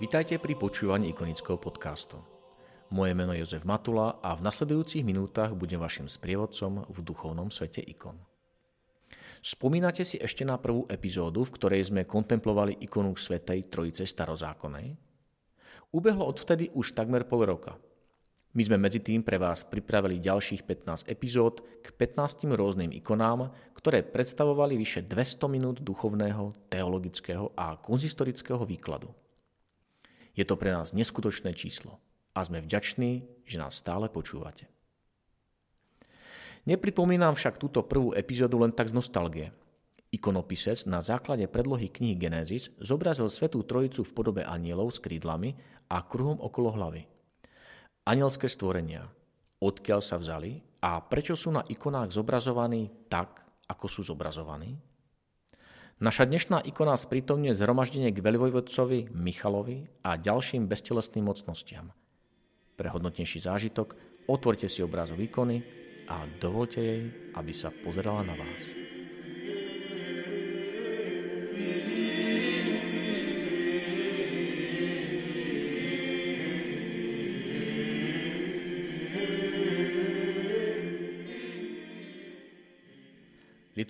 Vítajte pri počúvaní ikonického podcastu. Moje meno je Jozef Matula a v nasledujúcich minútach budem vašim sprievodcom v duchovnom svete ikon. Spomínate si ešte na prvú epizódu, v ktorej sme kontemplovali ikonu Svetej Trojice starozákonej? Ubehlo odvtedy už takmer pol roka. My sme medzi tým pre vás pripravili ďalších 15 epizód k 15 rôznym ikonám, ktoré predstavovali vyše 200 minút duchovného, teologického a konzistorického výkladu. Je to pre nás neskutočné číslo a sme vďační, že nás stále počúvate. Nepripomínam však túto prvú epizódu len tak z nostalgie. Ikonopisec na základe predlohy knihy Genesis zobrazil Svetú Trojicu v podobe anielov s krídlami a kruhom okolo hlavy. Anielské stvorenia. Odkiaľ sa vzali a prečo sú na ikonách zobrazovaní tak, ako sú zobrazovaní? Naša dnešná ikona sprítomňuje zhromaždenie k veľvojvodcovi Michalovi a ďalším bestelesným mocnostiam. Pre hodnotnejší zážitok otvorte si obrázok ikony a dovolte jej, aby sa pozerala na vás.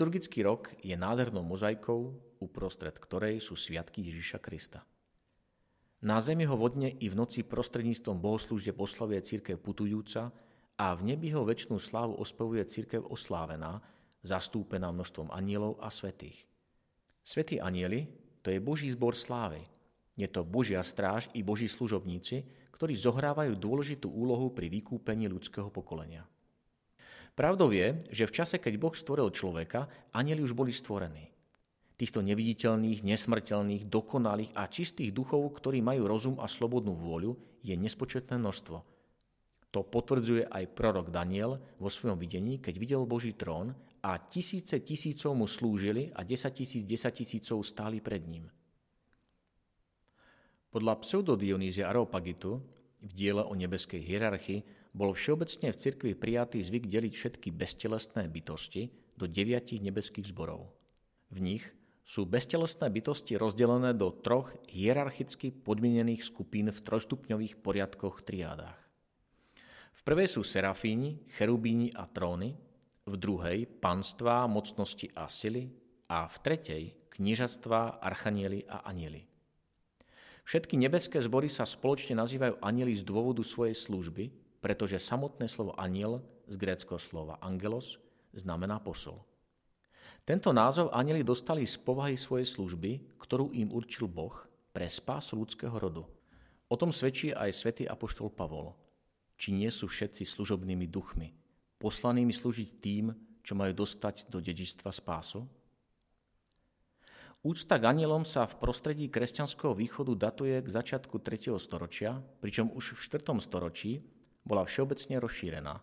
Liturgický rok je nádhernou mozaikou, uprostred ktorej sú sviatky Ježiša Krista. Na zemi ho vodne i v noci prostredníctvom bohoslúžde poslavuje církev putujúca a v nebi ho väčšnú slávu ospevuje církev oslávená, zastúpená množstvom anielov a svetých. Svetí anieli to je Boží zbor slávy. Je to Božia stráž i Boží služobníci, ktorí zohrávajú dôležitú úlohu pri vykúpení ľudského pokolenia. Pravdou je, že v čase, keď Boh stvoril človeka, anieli už boli stvorení. Týchto neviditeľných, nesmrteľných, dokonalých a čistých duchov, ktorí majú rozum a slobodnú vôľu, je nespočetné množstvo. To potvrdzuje aj prorok Daniel vo svojom videní, keď videl Boží trón a tisíce tisícov mu slúžili a desať tisíc desať tisícov stáli pred ním. Podľa pseudodionýzia Areopagitu v diele o nebeskej hierarchii bol všeobecne v cirkvi prijatý zvyk deliť všetky bestelestné bytosti do deviatich nebeských zborov. V nich sú bestelestné bytosti rozdelené do troch hierarchicky podmienených skupín v trojstupňových poriadkoch triádách. V prvej sú serafíni, cherubíni a tróny, v druhej panstvá, mocnosti a sily a v tretej kniežatstvá, archanieli a anieli. Všetky nebeské zbory sa spoločne nazývajú anieli z dôvodu svojej služby, pretože samotné slovo aniel z gréckého slova angelos znamená posol. Tento názov anieli dostali z povahy svojej služby, ktorú im určil Boh pre spásu ľudského rodu. O tom svedčí aj svätý apoštol Pavol. Či nie sú všetci služobnými duchmi, poslanými slúžiť tým, čo majú dostať do dedičstva spásu? Úcta k anielom sa v prostredí kresťanského východu datuje k začiatku 3. storočia, pričom už v 4. storočí bola všeobecne rozšírená.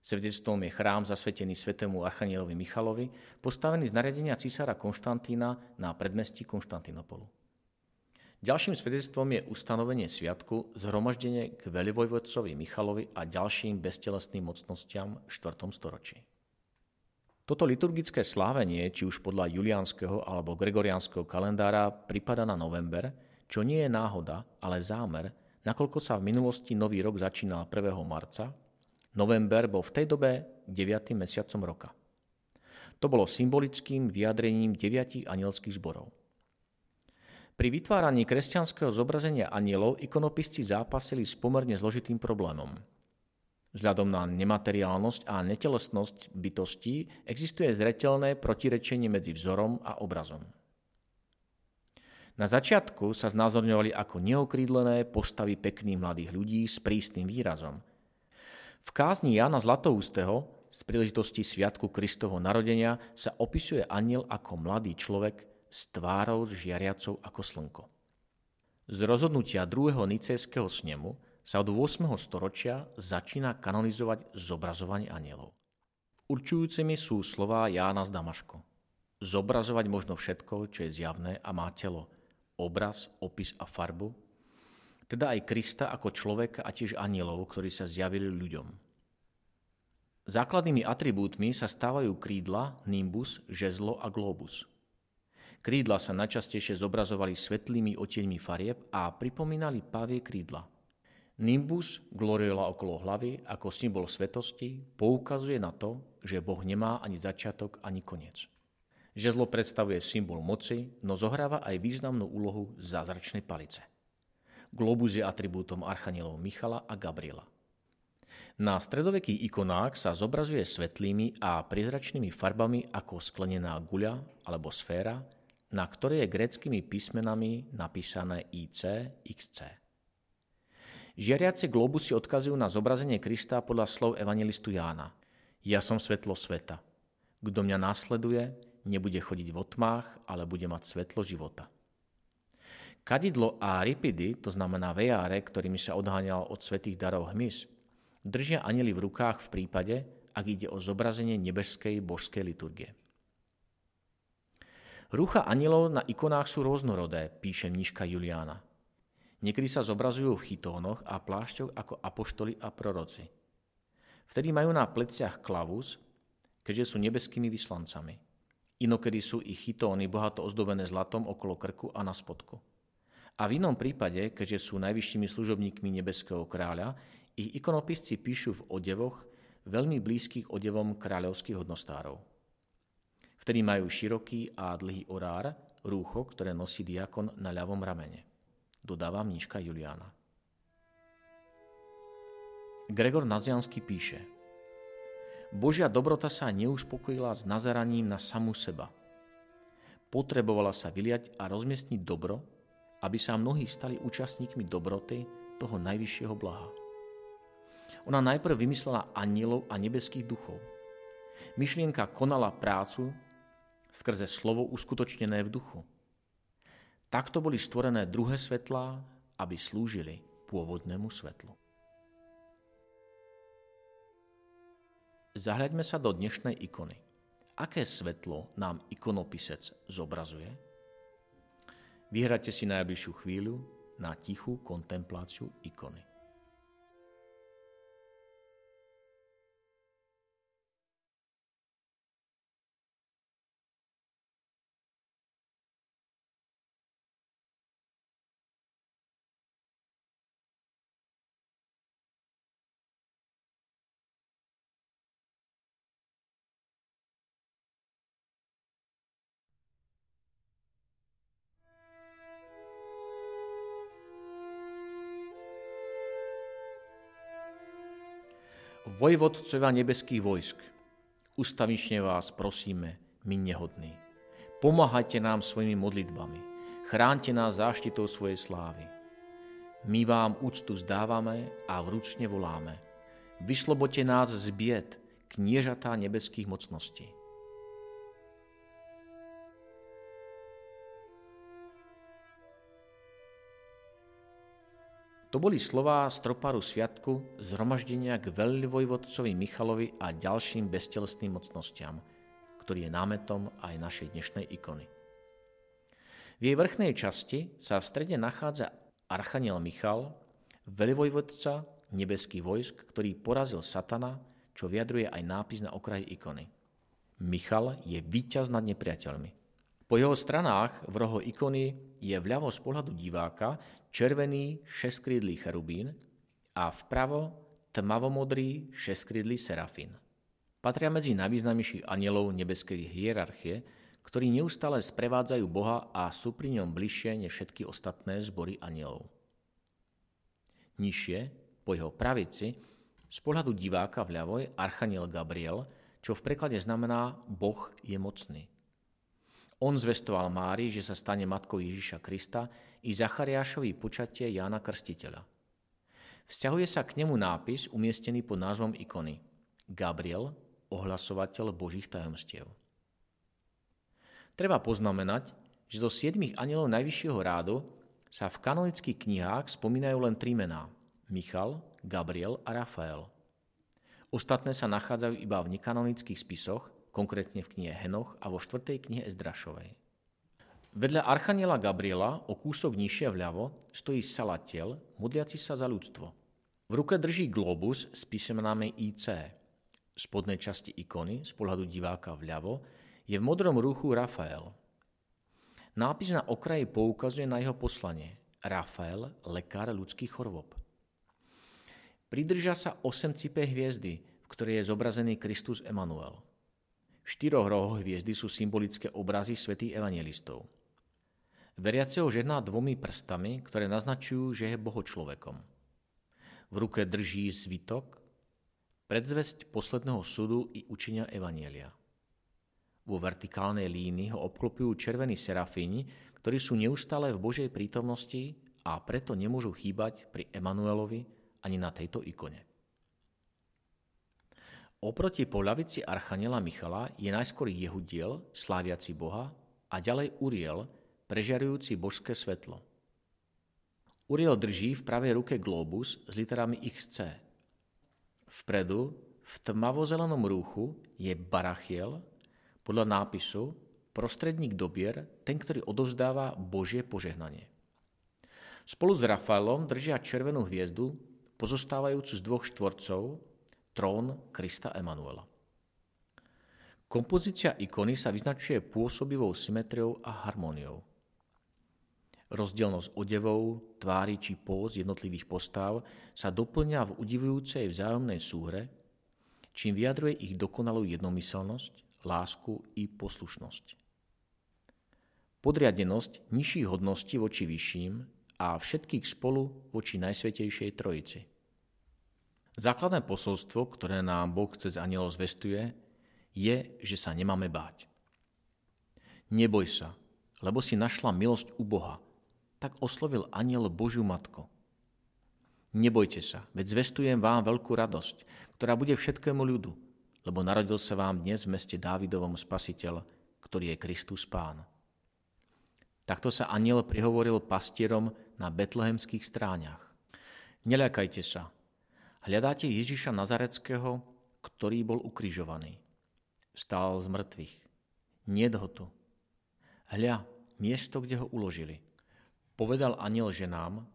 Svedectvom je chrám zasvetený svetému archanielovi Michalovi, postavený z nariadenia císara Konštantína na predmestí Konštantinopolu. Ďalším svedectvom je ustanovenie sviatku zhromaždenie k velivojvodcovi Michalovi a ďalším bestelesným mocnostiam v 4. storočí. Toto liturgické slávenie, či už podľa juliánskeho alebo gregoriánskeho kalendára, pripada na november, čo nie je náhoda, ale zámer, nakoľko sa v minulosti nový rok začínal 1. marca, november bol v tej dobe 9. mesiacom roka. To bolo symbolickým vyjadrením deviatich anielských zborov. Pri vytváraní kresťanského zobrazenia anielov ikonopisci zápasili s pomerne zložitým problémom. Vzhľadom na nemateriálnosť a netelesnosť bytostí existuje zretelné protirečenie medzi vzorom a obrazom. Na začiatku sa znázorňovali ako neokrídlené postavy pekných mladých ľudí s prísnym výrazom. V kázni Jana Zlatoústeho z príležitosti Sviatku Kristovho narodenia sa opisuje aniel ako mladý človek s tvárou žiariacou ako slnko. Z rozhodnutia druhého nicejského snemu sa od 8. storočia začína kanonizovať zobrazovanie anielov. Určujúcimi sú slová Jána z Damaško. Zobrazovať možno všetko, čo je zjavné a má telo, obraz, opis a farbu, teda aj Krista ako človeka a tiež anielov, ktorí sa zjavili ľuďom. Základnými atribútmi sa stávajú krídla, nimbus, žezlo a globus. Krídla sa najčastejšie zobrazovali svetlými oteňmi farieb a pripomínali pavie krídla. Nimbus, gloriola okolo hlavy ako symbol svetosti, poukazuje na to, že Boh nemá ani začiatok, ani koniec. Žezlo predstavuje symbol moci, no zohráva aj významnú úlohu zázračnej palice. Globus je atribútom archanielov Michala a Gabriela. Na stredovekých ikonách sa zobrazuje svetlými a priezračnými farbami ako sklenená guľa alebo sféra, na ktorej je gréckými písmenami napísané IC, XC. Žiariace globusy odkazujú na zobrazenie Krista podľa slov evangelistu Jána. Ja som svetlo sveta. Kto mňa následuje, nebude chodiť v tmách, ale bude mať svetlo života. Kadidlo a ripidy, to znamená vejáre, ktorými sa odháňal od svetých darov hmyz, držia anjeli v rukách v prípade, ak ide o zobrazenie nebeskej božskej liturgie. Rucha anielov na ikonách sú rôznorodé, píše mniška Juliana. Niekedy sa zobrazujú v chytónoch a plášťoch ako apoštoli a proroci. Vtedy majú na pleciach klavus, keďže sú nebeskými vyslancami. Inokedy sú ich chytóny bohato ozdobené zlatom okolo krku a na spodku. A v inom prípade, keďže sú najvyššími služobníkmi nebeského kráľa, ich ikonopisci píšu v odevoch veľmi blízkych odevom kráľovských hodnostárov. Vtedy majú široký a dlhý orár, rúcho, ktoré nosí diakon na ľavom ramene. Dodáva mníška Juliana. Gregor Naziansky píše Božia dobrota sa neuspokojila s nazeraním na samú seba. Potrebovala sa vyliať a rozmiestniť dobro, aby sa mnohí stali účastníkmi dobroty toho najvyššieho blaha. Ona najprv vymyslela anielov a nebeských duchov. Myšlienka konala prácu skrze slovo uskutočnené v duchu. Takto boli stvorené druhé svetlá, aby slúžili pôvodnému svetlu. Zahľaďme sa do dnešnej ikony. Aké svetlo nám ikonopisec zobrazuje? Vyhrajte si najbližšiu chvíľu na tichú kontempláciu ikony. Vojvodcovia nebeských vojsk, ustavične vás prosíme, my nehodní. Pomáhajte nám svojimi modlitbami, chránte nás záštitou svojej slávy. My vám úctu zdávame a vrúcne voláme. Vyslobote nás z bied, kniežatá nebeských mocností. To boli slová stroparu sviatku zhromaždenia k veľvojvodcovi Michalovi a ďalším bestelestným mocnostiam, ktorý je námetom aj našej dnešnej ikony. V jej vrchnej časti sa v strede nachádza Archaniel Michal, veľvojvodca nebeských vojsk, ktorý porazil satana, čo vyjadruje aj nápis na okraji ikony. Michal je víťaz nad nepriateľmi. Po jeho stranách v roho ikony je vľavo z pohľadu diváka červený šeskrídlý cherubín a vpravo tmavomodrý šeskrídlý serafín. Patria medzi najvýznamnejších anielov nebeskej hierarchie, ktorí neustále sprevádzajú Boha a sú pri ňom bližšie než všetky ostatné zbory anielov. Nižšie, po jeho pravici, z pohľadu diváka vľavo je Archaniel Gabriel, čo v preklade znamená Boh je mocný. On zvestoval Mári, že sa stane matkou Ježiša Krista i Zachariášovi počatie Jána Krstiteľa. Vzťahuje sa k nemu nápis umiestnený pod názvom ikony Gabriel, ohlasovateľ Božích tajomstiev. Treba poznamenať, že zo siedmých anielov najvyššieho rádu sa v kanonických knihách spomínajú len tri mená – Michal, Gabriel a Rafael. Ostatné sa nachádzajú iba v nekanonických spisoch, konkrétne v knihe Henoch a vo štvrtej knihe Ezdrašovej. Vedľa Archaniela Gabriela o kúsok nižšie vľavo stojí Salatiel, modliaci sa za ľudstvo. V ruke drží globus s písmenami IC. V spodnej časti ikony, z pohľadu diváka vľavo, je v modrom ruchu Rafael. Nápis na okraji poukazuje na jeho poslanie. Rafael, lekár ľudských chorôb. Pridrža sa osem cipé hviezdy, v ktorej je zobrazený Kristus Emanuel. Štyroch rohoch hviezdy sú symbolické obrazy svätých evangelistov. Veriaceho žehná dvomi prstami, ktoré naznačujú, že je boho človekom. V ruke drží zvitok, predzvesť posledného súdu i učenia Evanielia. Vo vertikálnej línii ho obklopujú červení serafíni, ktorí sú neustále v Božej prítomnosti a preto nemôžu chýbať pri Emanuelovi ani na tejto ikone. Oproti poľavici Archaniela Michala je najskôr Jehudiel, sláviaci Boha, a ďalej Uriel, prežiarujúci božské svetlo. Uriel drží v pravej ruke globus s literami XC. Vpredu, v tmavozelenom rúchu, je Barachiel, podľa nápisu prostredník dobier, ten, ktorý odovzdáva Božie požehnanie. Spolu s Rafaelom držia červenú hviezdu, pozostávajúcu z dvoch štvorcov, trón Krista Emanuela. Kompozícia ikony sa vyznačuje pôsobivou symetriou a harmóniou. Rozdielnosť odevov, tvári či póz jednotlivých postav sa doplňa v udivujúcej vzájomnej súhre, čím vyjadruje ich dokonalú jednomyselnosť, lásku i poslušnosť. Podriadenosť nižších hodností voči vyšším a všetkých spolu voči Najsvetejšej Trojici. Základné posolstvo, ktoré nám Boh cez anielov zvestuje, je, že sa nemáme báť. Neboj sa, lebo si našla milosť u Boha – tak oslovil aniel Božiu Matko. Nebojte sa, veď zvestujem vám veľkú radosť, ktorá bude všetkému ľudu, lebo narodil sa vám dnes v meste Dávidovom spasiteľ, ktorý je Kristus Pán. Takto sa aniel prihovoril pastierom na betlehemských stráňach. Neľakajte sa. Hľadáte Ježiša Nazareckého, ktorý bol ukrižovaný. Vstal z mŕtvych. Niet ho tu. Hľa, miesto, kde ho uložili – Povedal aniel ženám,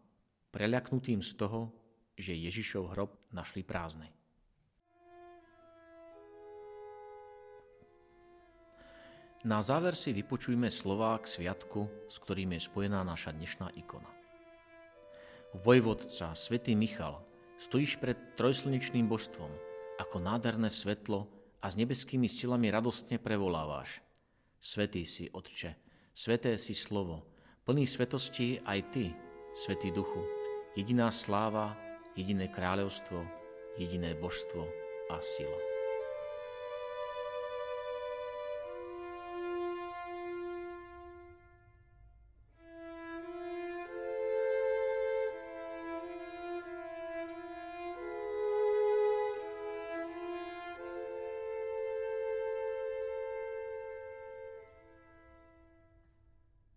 preľaknutým z toho, že Ježišov hrob našli prázdny. Na záver si vypočujme slová k sviatku, s ktorým je spojená naša dnešná ikona. Vojvodca, svätý Michal, stojíš pred trojslnečným božstvom, ako nádherné svetlo a s nebeskými silami radostne prevoláváš. Svetý si, Otče, sveté si slovo, Plný svetosti aj Ty, Svetý Duchu, jediná sláva, jediné kráľovstvo, jediné božstvo a sila.